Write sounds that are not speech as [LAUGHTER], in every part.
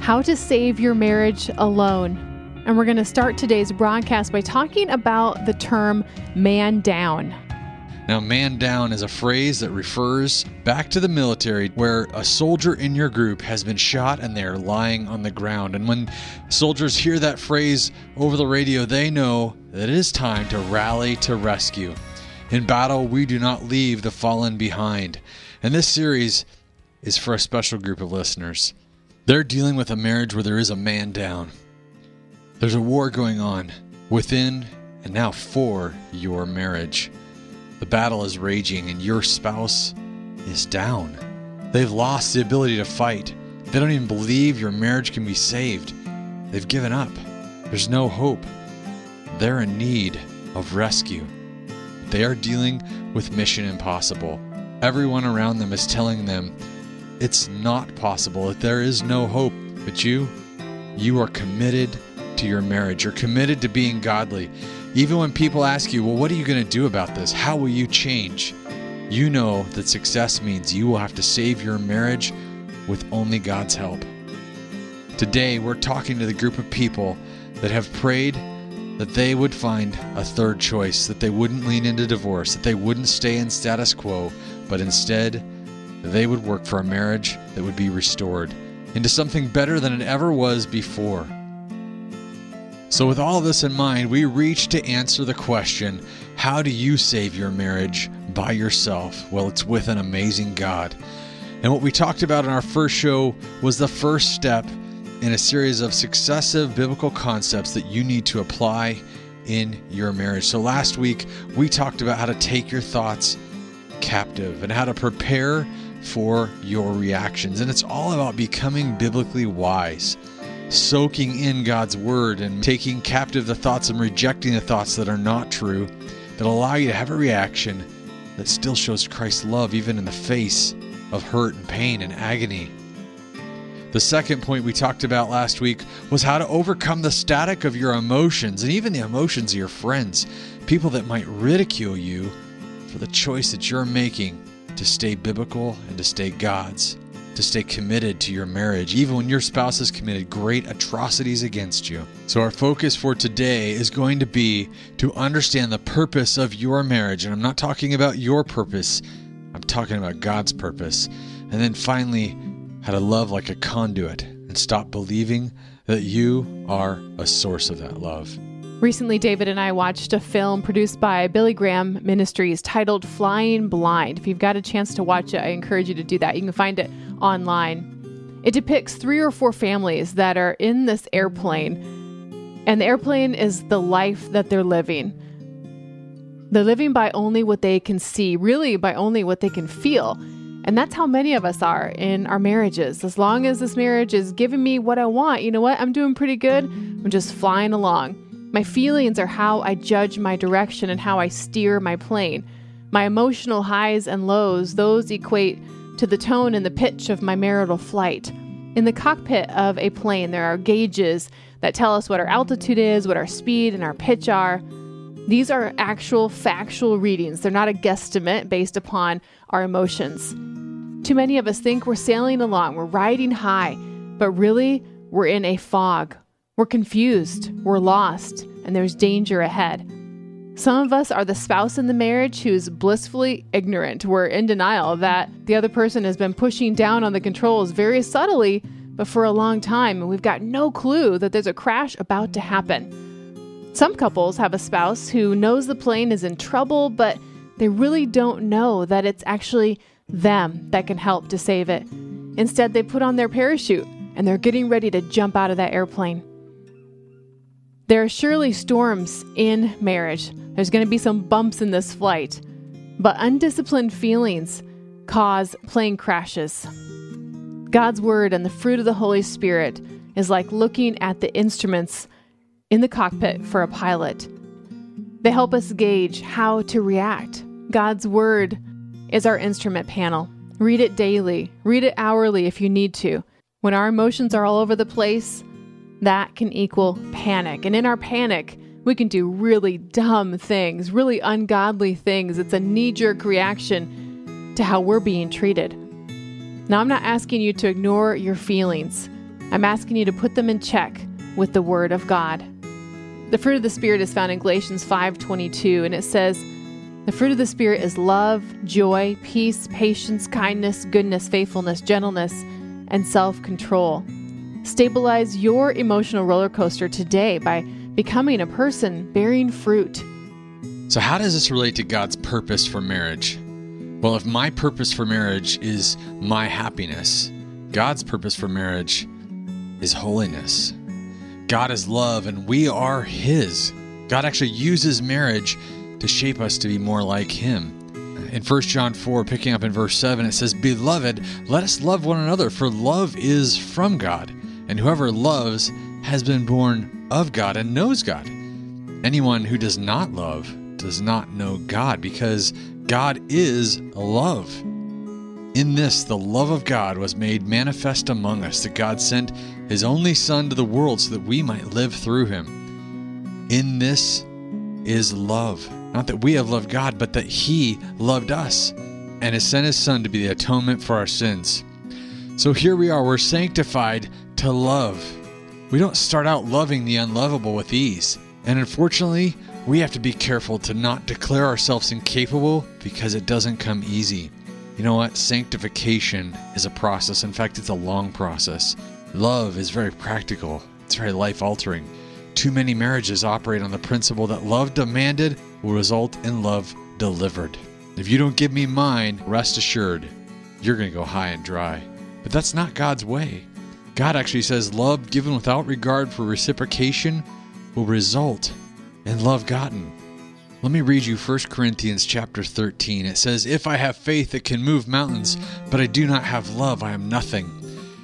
how to Save Your Marriage Alone. And we're going to start today's broadcast by talking about the term man down. Now, man down is a phrase that refers back to the military where a soldier in your group has been shot and they're lying on the ground. And when soldiers hear that phrase over the radio, they know that it is time to rally to rescue. In battle, we do not leave the fallen behind. And this series is for a special group of listeners. They're dealing with a marriage where there is a man down. There's a war going on within and now for your marriage. The battle is raging and your spouse is down. They've lost the ability to fight. They don't even believe your marriage can be saved. They've given up. There's no hope. They're in need of rescue. They are dealing with mission impossible. Everyone around them is telling them it's not possible, there is no hope. But you, you are committed to your marriage. You're committed to being godly. Even when people ask you, well, what are you going to do about this? How will you change? You know that success means you will have to save your marriage with only God's help. Today, we're talking to the group of people that have prayed that they would find a third choice, that they wouldn't lean into divorce, that they wouldn't stay in status quo, but instead, they would work for a marriage that would be restored into something better than it ever was before. So, with all this in mind, we reach to answer the question how do you save your marriage by yourself? Well, it's with an amazing God. And what we talked about in our first show was the first step in a series of successive biblical concepts that you need to apply in your marriage. So, last week, we talked about how to take your thoughts captive and how to prepare for your reactions. And it's all about becoming biblically wise, soaking in God's word and taking captive the thoughts and rejecting the thoughts that are not true, that allow you to have a reaction that still shows Christ's love even in the face of hurt and pain and agony. The second point we talked about last week was how to overcome the static of your emotions and even the emotions of your friends, people that might ridicule you for the choice that you're making to stay biblical and to stay God's, to stay committed to your marriage, even when your spouse has committed great atrocities against you. So, our focus for today is going to be to understand the purpose of your marriage. And I'm not talking about your purpose, I'm talking about God's purpose. And then finally, how to love like a conduit and stop believing that you are a source of that love. Recently, David and I watched a film produced by Billy Graham Ministries titled Flying Blind. If you've got a chance to watch it, I encourage you to do that. You can find it online. It depicts three or four families that are in this airplane, and the airplane is the life that they're living. They're living by only what they can see, really by only what they can feel. And that's how many of us are in our marriages. As long as this marriage is giving me what I want, you know what? I'm doing pretty good. I'm just flying along. My feelings are how I judge my direction and how I steer my plane. My emotional highs and lows, those equate to the tone and the pitch of my marital flight. In the cockpit of a plane, there are gauges that tell us what our altitude is, what our speed and our pitch are. These are actual factual readings. They're not a guesstimate based upon our emotions. Too many of us think we're sailing along, we're riding high, but really, we're in a fog. We're confused, we're lost, and there's danger ahead. Some of us are the spouse in the marriage who's blissfully ignorant. We're in denial that the other person has been pushing down on the controls very subtly, but for a long time, and we've got no clue that there's a crash about to happen. Some couples have a spouse who knows the plane is in trouble, but they really don't know that it's actually them that can help to save it. Instead, they put on their parachute and they're getting ready to jump out of that airplane. There are surely storms in marriage. There's going to be some bumps in this flight, but undisciplined feelings cause plane crashes. God's word and the fruit of the Holy Spirit is like looking at the instruments in the cockpit for a pilot. They help us gauge how to react. God's Word is our instrument panel. Read it daily, read it hourly if you need to. When our emotions are all over the place, that can equal panic. And in our panic, we can do really dumb things, really ungodly things. It's a knee jerk reaction to how we're being treated. Now, I'm not asking you to ignore your feelings, I'm asking you to put them in check with the Word of God. The fruit of the Spirit is found in Galatians 5:22 and it says, "The fruit of the Spirit is love, joy, peace, patience, kindness, goodness, faithfulness, gentleness, and self-control." Stabilize your emotional roller coaster today by becoming a person bearing fruit. So, how does this relate to God's purpose for marriage? Well, if my purpose for marriage is my happiness, God's purpose for marriage is holiness. God is love and we are His. God actually uses marriage to shape us to be more like Him. In 1 John 4, picking up in verse 7, it says, Beloved, let us love one another, for love is from God, and whoever loves has been born of God and knows God. Anyone who does not love does not know God, because God is love. In this, the love of God was made manifest among us, that God sent his only Son to the world so that we might live through him. In this is love. Not that we have loved God, but that he loved us and has sent his Son to be the atonement for our sins. So here we are, we're sanctified to love. We don't start out loving the unlovable with ease. And unfortunately, we have to be careful to not declare ourselves incapable because it doesn't come easy. You know what? Sanctification is a process. In fact, it's a long process. Love is very practical, it's very life altering. Too many marriages operate on the principle that love demanded will result in love delivered. If you don't give me mine, rest assured, you're going to go high and dry. But that's not God's way. God actually says love given without regard for reciprocation will result in love gotten. Let me read you 1 Corinthians chapter 13. It says, If I have faith that can move mountains, but I do not have love, I am nothing.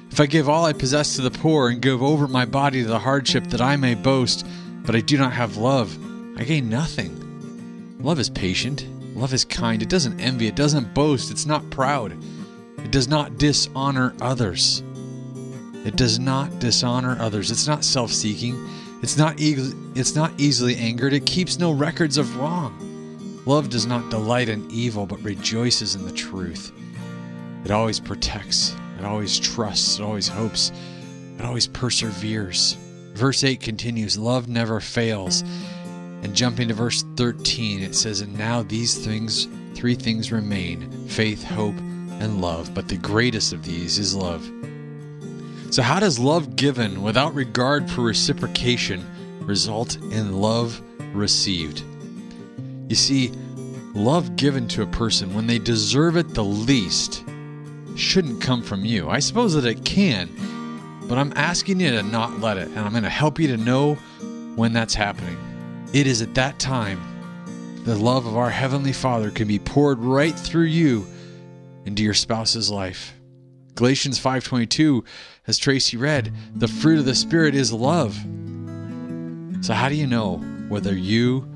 If I give all I possess to the poor and give over my body to the hardship that I may boast, but I do not have love, I gain nothing. Love is patient. Love is kind. It doesn't envy. It doesn't boast. It's not proud. It does not dishonor others. It does not dishonor others. It's not self seeking. It's not, e- it's not easily angered. It keeps no records of wrong. Love does not delight in evil, but rejoices in the truth. It always protects. It always trusts. It always hopes. It always perseveres. Verse 8 continues Love never fails. And jumping to verse 13, it says, And now these things, three things remain faith, hope, and love. But the greatest of these is love. So, how does love given without regard for reciprocation result in love received? You see, love given to a person when they deserve it the least shouldn't come from you. I suppose that it can, but I'm asking you to not let it, and I'm going to help you to know when that's happening. It is at that time the love of our Heavenly Father can be poured right through you into your spouse's life. Galatians 5:22 as Tracy read, the fruit of the spirit is love. So how do you know whether you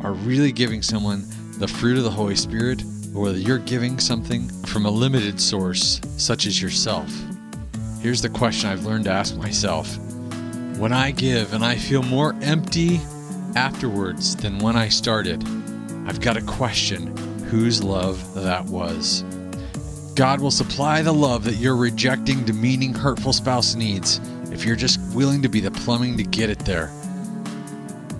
are really giving someone the fruit of the Holy Spirit or whether you're giving something from a limited source such as yourself? Here's the question I've learned to ask myself. When I give and I feel more empty afterwards than when I started, I've got to question whose love that was. God will supply the love that your rejecting, demeaning, hurtful spouse needs if you're just willing to be the plumbing to get it there.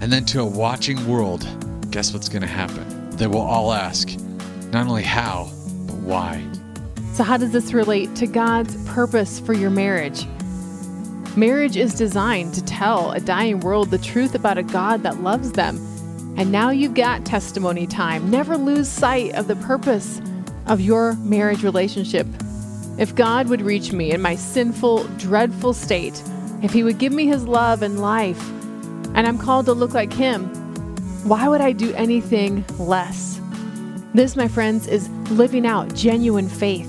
And then to a watching world, guess what's going to happen? They will all ask not only how, but why. So, how does this relate to God's purpose for your marriage? Marriage is designed to tell a dying world the truth about a God that loves them. And now you've got testimony time. Never lose sight of the purpose of your marriage relationship. If God would reach me in my sinful, dreadful state, if He would give me His love and life, and I'm called to look like Him, why would I do anything less? This, my friends, is living out genuine faith.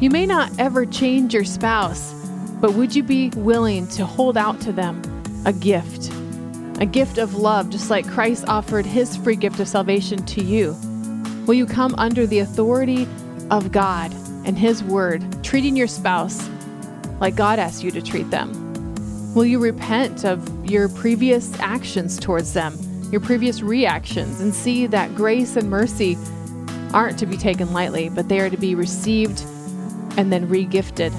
You may not ever change your spouse, but would you be willing to hold out to them a gift? A gift of love, just like Christ offered his free gift of salvation to you. Will you come under the authority of God and his word, treating your spouse like God asked you to treat them? Will you repent of your previous actions towards them, your previous reactions, and see that grace and mercy aren't to be taken lightly, but they are to be received and then regifted?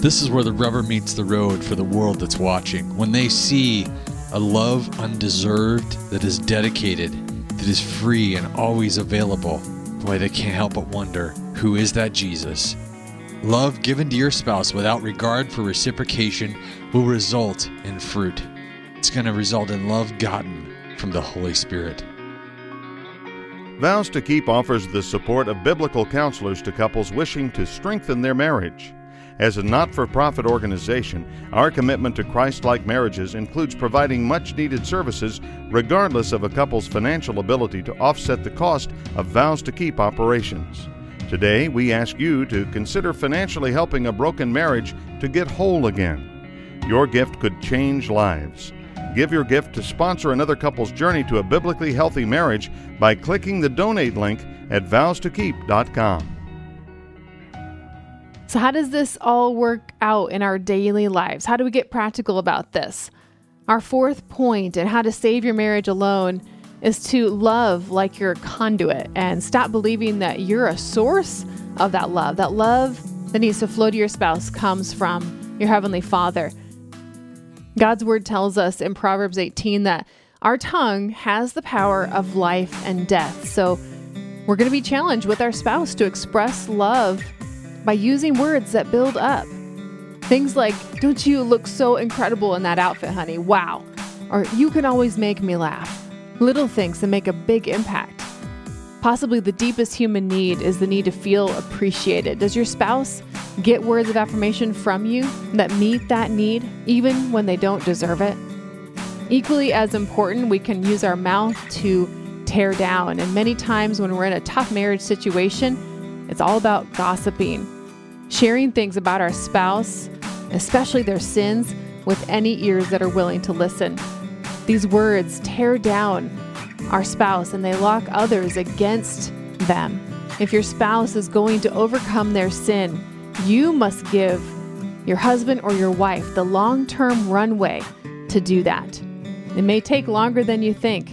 This is where the rubber meets the road for the world that's watching. When they see a love undeserved that is dedicated, that is free and always available, boy, they can't help but wonder who is that Jesus? Love given to your spouse without regard for reciprocation will result in fruit. It's going to result in love gotten from the Holy Spirit. Vows to Keep offers the support of biblical counselors to couples wishing to strengthen their marriage. As a not for profit organization, our commitment to Christ like marriages includes providing much needed services regardless of a couple's financial ability to offset the cost of Vows to Keep operations. Today, we ask you to consider financially helping a broken marriage to get whole again. Your gift could change lives. Give your gift to sponsor another couple's journey to a biblically healthy marriage by clicking the donate link at vowstokeep.com. So, how does this all work out in our daily lives? How do we get practical about this? Our fourth point in how to save your marriage alone is to love like you're a conduit and stop believing that you're a source of that love. That love that needs to flow to your spouse comes from your Heavenly Father. God's Word tells us in Proverbs 18 that our tongue has the power of life and death. So, we're going to be challenged with our spouse to express love by using words that build up. Things like, Don't you look so incredible in that outfit, honey? Wow. Or, You can always make me laugh. Little things that make a big impact. Possibly the deepest human need is the need to feel appreciated. Does your spouse get words of affirmation from you that meet that need, even when they don't deserve it? Equally as important, we can use our mouth to tear down. And many times when we're in a tough marriage situation, it's all about gossiping, sharing things about our spouse, especially their sins, with any ears that are willing to listen. These words tear down our spouse and they lock others against them. If your spouse is going to overcome their sin, you must give your husband or your wife the long term runway to do that. It may take longer than you think,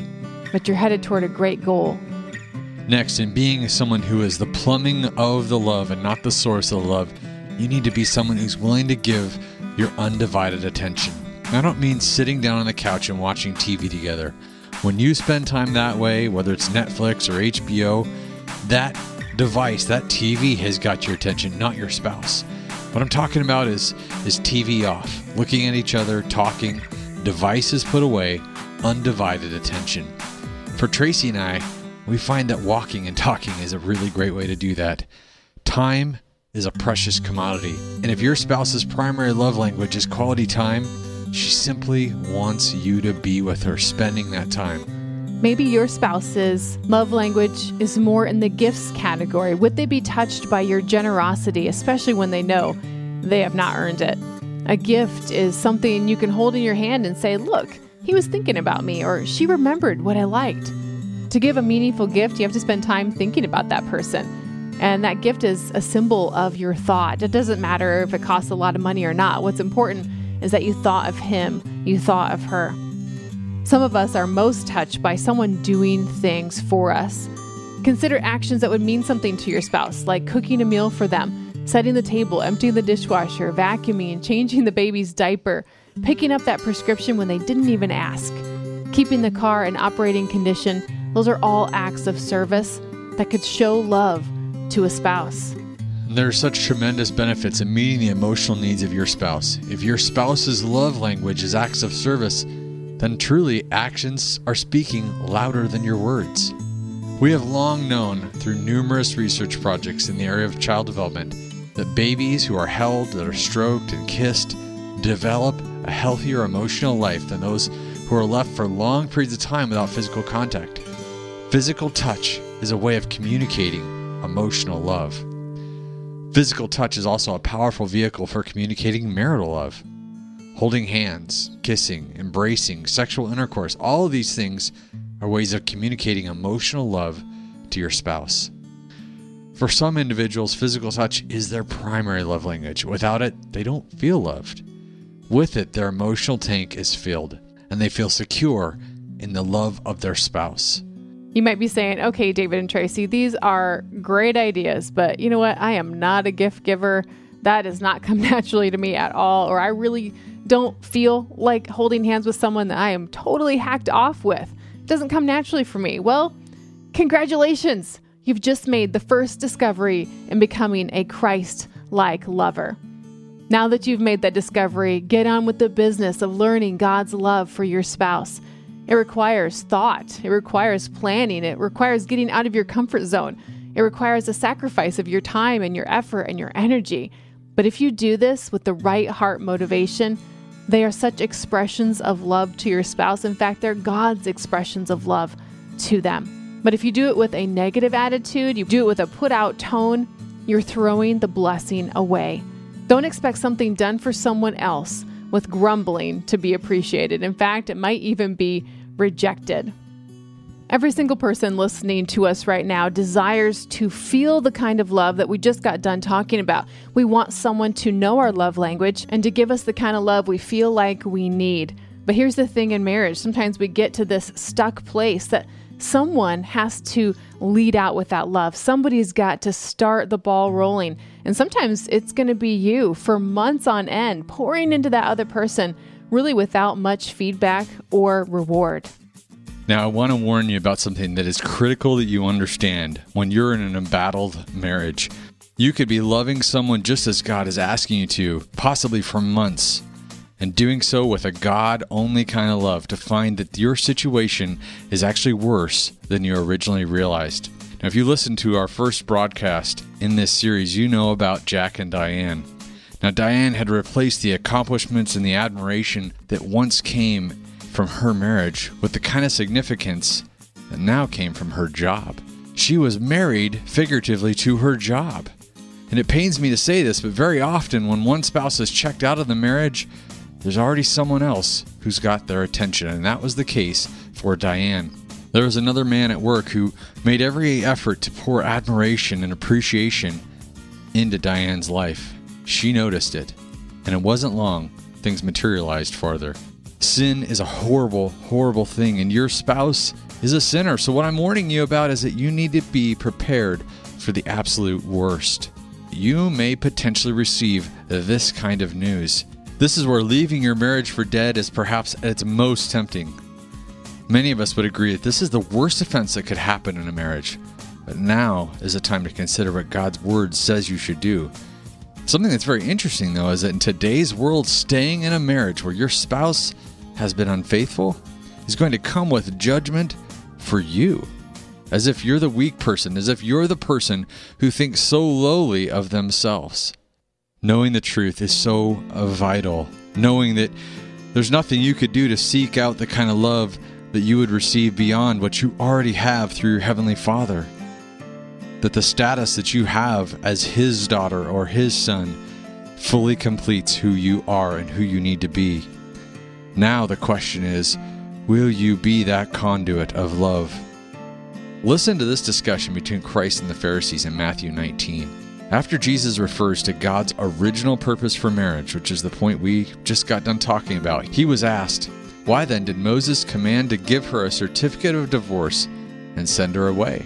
but you're headed toward a great goal. Next, in being someone who is the plumbing of the love and not the source of the love, you need to be someone who's willing to give your undivided attention. I don't mean sitting down on the couch and watching TV together. When you spend time that way, whether it's Netflix or HBO, that device, that TV has got your attention, not your spouse. What I'm talking about is is TV off, looking at each other, talking, devices put away, undivided attention. For Tracy and I, we find that walking and talking is a really great way to do that. Time is a precious commodity, and if your spouse's primary love language is quality time, she simply wants you to be with her, spending that time. Maybe your spouse's love language is more in the gifts category. Would they be touched by your generosity, especially when they know they have not earned it? A gift is something you can hold in your hand and say, Look, he was thinking about me, or she remembered what I liked. To give a meaningful gift, you have to spend time thinking about that person. And that gift is a symbol of your thought. It doesn't matter if it costs a lot of money or not. What's important is that you thought of him, you thought of her. Some of us are most touched by someone doing things for us. Consider actions that would mean something to your spouse, like cooking a meal for them, setting the table, emptying the dishwasher, vacuuming, changing the baby's diaper, picking up that prescription when they didn't even ask, keeping the car in operating condition, those are all acts of service that could show love to a spouse. There are such tremendous benefits in meeting the emotional needs of your spouse. If your spouse's love language is acts of service, then truly actions are speaking louder than your words. We have long known through numerous research projects in the area of child development that babies who are held, that are stroked and kissed, develop a healthier emotional life than those who are left for long periods of time without physical contact. Physical touch is a way of communicating emotional love. Physical touch is also a powerful vehicle for communicating marital love. Holding hands, kissing, embracing, sexual intercourse, all of these things are ways of communicating emotional love to your spouse. For some individuals, physical touch is their primary love language. Without it, they don't feel loved. With it, their emotional tank is filled, and they feel secure in the love of their spouse. You might be saying, okay, David and Tracy, these are great ideas, but you know what? I am not a gift giver. That does not [LAUGHS] come naturally to me at all, or I really don't feel like holding hands with someone that I am totally hacked off with. It doesn't come naturally for me. Well, congratulations! You've just made the first discovery in becoming a Christ like lover. Now that you've made that discovery, get on with the business of learning God's love for your spouse. It requires thought, it requires planning, it requires getting out of your comfort zone, it requires a sacrifice of your time and your effort and your energy. But if you do this with the right heart motivation, they are such expressions of love to your spouse. In fact, they're God's expressions of love to them. But if you do it with a negative attitude, you do it with a put out tone, you're throwing the blessing away. Don't expect something done for someone else with grumbling to be appreciated. In fact, it might even be rejected. Every single person listening to us right now desires to feel the kind of love that we just got done talking about. We want someone to know our love language and to give us the kind of love we feel like we need. But here's the thing in marriage sometimes we get to this stuck place that someone has to lead out with that love. Somebody's got to start the ball rolling. And sometimes it's going to be you for months on end, pouring into that other person, really without much feedback or reward. Now, I want to warn you about something that is critical that you understand when you're in an embattled marriage. You could be loving someone just as God is asking you to, possibly for months, and doing so with a God only kind of love to find that your situation is actually worse than you originally realized. Now, if you listen to our first broadcast in this series, you know about Jack and Diane. Now, Diane had replaced the accomplishments and the admiration that once came from her marriage with the kind of significance that now came from her job. She was married figuratively to her job. And it pains me to say this, but very often when one spouse is checked out of the marriage, there's already someone else who's got their attention, and that was the case for Diane. There was another man at work who made every effort to pour admiration and appreciation into Diane's life. She noticed it, and it wasn't long things materialized farther. Sin is a horrible, horrible thing, and your spouse is a sinner. So, what I'm warning you about is that you need to be prepared for the absolute worst. You may potentially receive this kind of news. This is where leaving your marriage for dead is perhaps at its most tempting. Many of us would agree that this is the worst offense that could happen in a marriage. But now is the time to consider what God's word says you should do. Something that's very interesting, though, is that in today's world, staying in a marriage where your spouse has been unfaithful is going to come with judgment for you. As if you're the weak person, as if you're the person who thinks so lowly of themselves. Knowing the truth is so vital. Knowing that there's nothing you could do to seek out the kind of love that you would receive beyond what you already have through your Heavenly Father. That the status that you have as His daughter or His son fully completes who you are and who you need to be. Now the question is will you be that conduit of love? Listen to this discussion between Christ and the Pharisees in Matthew 19. After Jesus refers to God's original purpose for marriage, which is the point we just got done talking about, he was asked, Why then did Moses command to give her a certificate of divorce and send her away?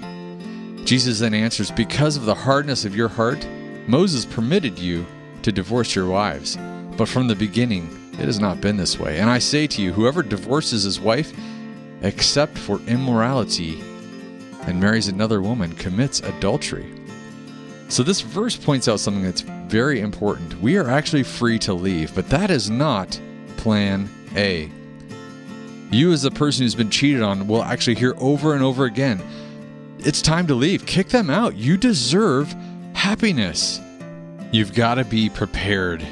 Jesus then answers, Because of the hardness of your heart, Moses permitted you to divorce your wives. But from the beginning, it has not been this way. And I say to you, whoever divorces his wife, except for immorality, and marries another woman, commits adultery. So, this verse points out something that's very important. We are actually free to leave, but that is not plan A. You, as the person who's been cheated on, will actually hear over and over again it's time to leave. Kick them out. You deserve happiness. You've got to be prepared.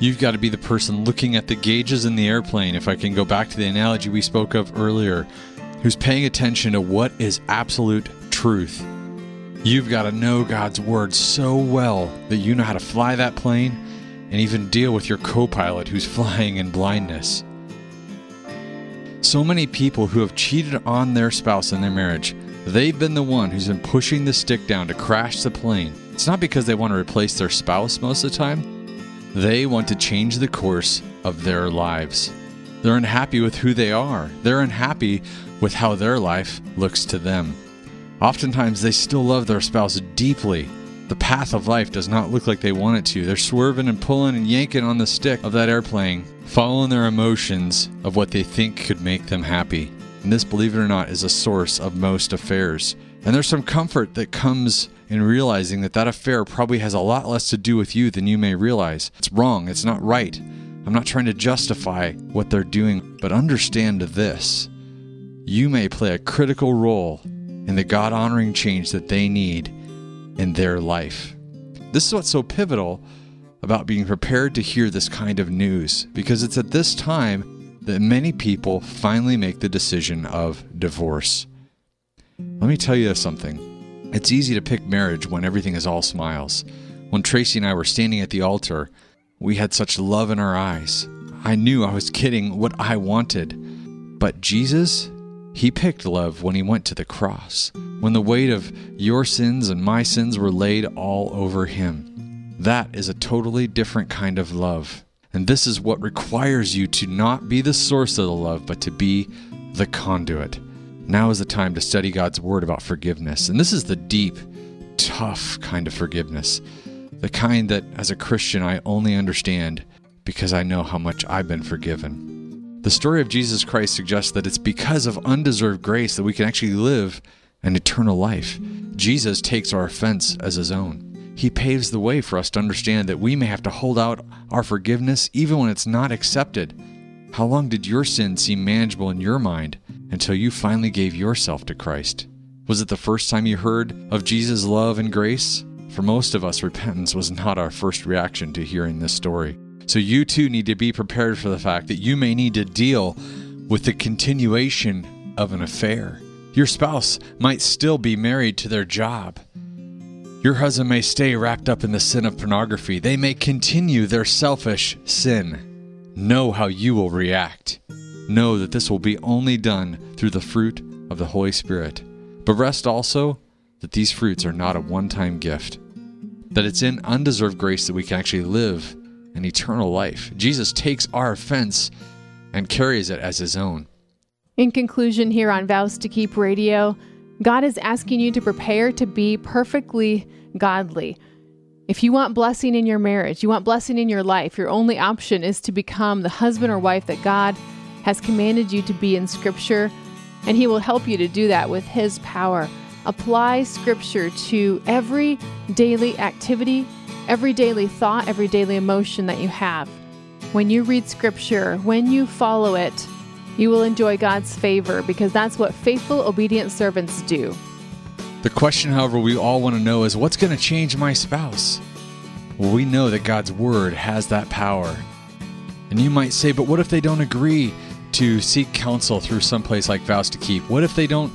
You've got to be the person looking at the gauges in the airplane, if I can go back to the analogy we spoke of earlier, who's paying attention to what is absolute truth You've got to know God's Word so well that you know how to fly that plane and even deal with your co pilot who's [LAUGHS] flying in blindness. So many people who have cheated on their spouse in their marriage, they've been the one who's been pushing the stick down to crash the plane. It's not because they want to replace their spouse most of the time, they want to change the course of their lives. They're unhappy with who they are, they're unhappy with how their life looks to them. Oftentimes, they still love their spouse deeply. The path of life does not look like they want it to. They're swerving and pulling and yanking on the stick of that airplane, following their emotions of what they think could make them happy. And this, believe it or not, is a source of most affairs. And there's some comfort that comes in realizing that that affair probably has a lot less to do with you than you may realize. It's wrong, it's not right. I'm not trying to justify what they're doing, but understand this. You may play a critical role in the God honoring change that they need in their life. This is what's so pivotal about being prepared to hear this kind of news, because it's at this time that many people finally make the decision of divorce. Let me tell you something. It's easy to pick marriage when everything is all smiles. When Tracy and I were standing at the altar, we had such love in our eyes. I knew I was getting what I wanted. But Jesus, he picked love when he went to the cross, when the weight of your sins and my sins were laid all over him. That is a totally different kind of love. And this is what requires you to not be the source of the love, but to be the conduit. Now is the time to study God's word about forgiveness. And this is the deep, tough kind of forgiveness. The kind that, as a Christian, I only understand because I know how much I've been forgiven. The story of Jesus Christ suggests that it's because of undeserved grace that we can actually live an eternal life. Jesus takes our offense as his own. He paves the way for us to understand that we may have to hold out our forgiveness even when it's not accepted. How long did your sin seem manageable in your mind until you finally gave yourself to Christ? Was it the first time you heard of Jesus' love and grace? For most of us, repentance was not our first reaction to hearing this story. So you too need to be prepared for the fact that you may need to deal with the continuation of an affair. Your spouse might still be married to their job. Your husband may stay wrapped up in the sin of pornography. They may continue their selfish sin. Know how you will react. Know that this will be only done through the fruit of the Holy Spirit. But rest also that these fruits are not a one time gift, that it's in undeserved grace that we can actually live an eternal life. Jesus takes our offense and carries it as his own. In conclusion, here on Vows to Keep Radio, God is asking you to prepare to be perfectly godly. If you want blessing in your marriage, you want blessing in your life, your only option is to become the husband or wife that God has commanded you to be in Scripture, and He will help you to do that with His power. Apply Scripture to every daily activity every daily thought, every daily emotion that you have. When you read scripture, when you follow it, you will enjoy God's favor because that's what faithful, obedient servants do. The question, however, we all want to know is what's going to change my spouse? Well, we know that God's word has that power. And you might say, but what if they don't agree to seek counsel through some place like Vows to Keep? What if they don't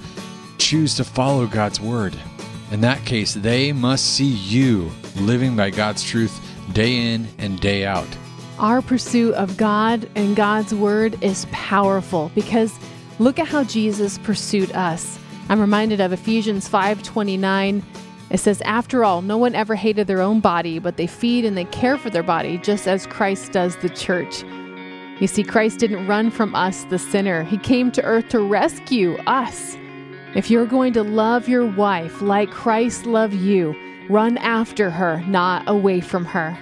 choose to follow God's word? In that case, they must see you living by God's truth day in and day out. Our pursuit of God and God's word is powerful because look at how Jesus pursued us. I'm reminded of Ephesians 5:29. It says, "After all, no one ever hated their own body, but they feed and they care for their body just as Christ does the church." You see, Christ didn't run from us, the sinner. He came to earth to rescue us. If you're going to love your wife like Christ loved you, run after her, not away from her.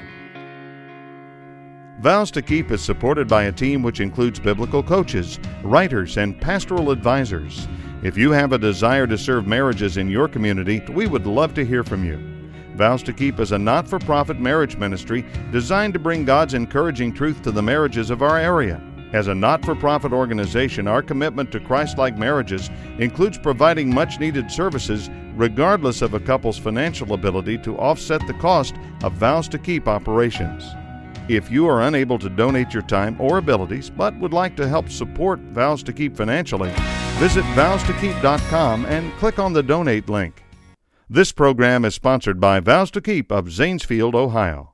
Vows to Keep is supported by a team which includes biblical coaches, writers, and pastoral advisors. If you have a desire to serve marriages in your community, we would love to hear from you. Vows to Keep is a not for profit marriage ministry designed to bring God's encouraging truth to the marriages of our area. As a not for profit organization, our commitment to Christ like marriages includes providing much needed services regardless of a couple's financial ability to offset the cost of Vows to Keep operations. If you are unable to donate your time or abilities but would like to help support Vows to Keep financially, visit vowstokeep.com and click on the donate link. This program is sponsored by Vows to Keep of Zanesfield, Ohio.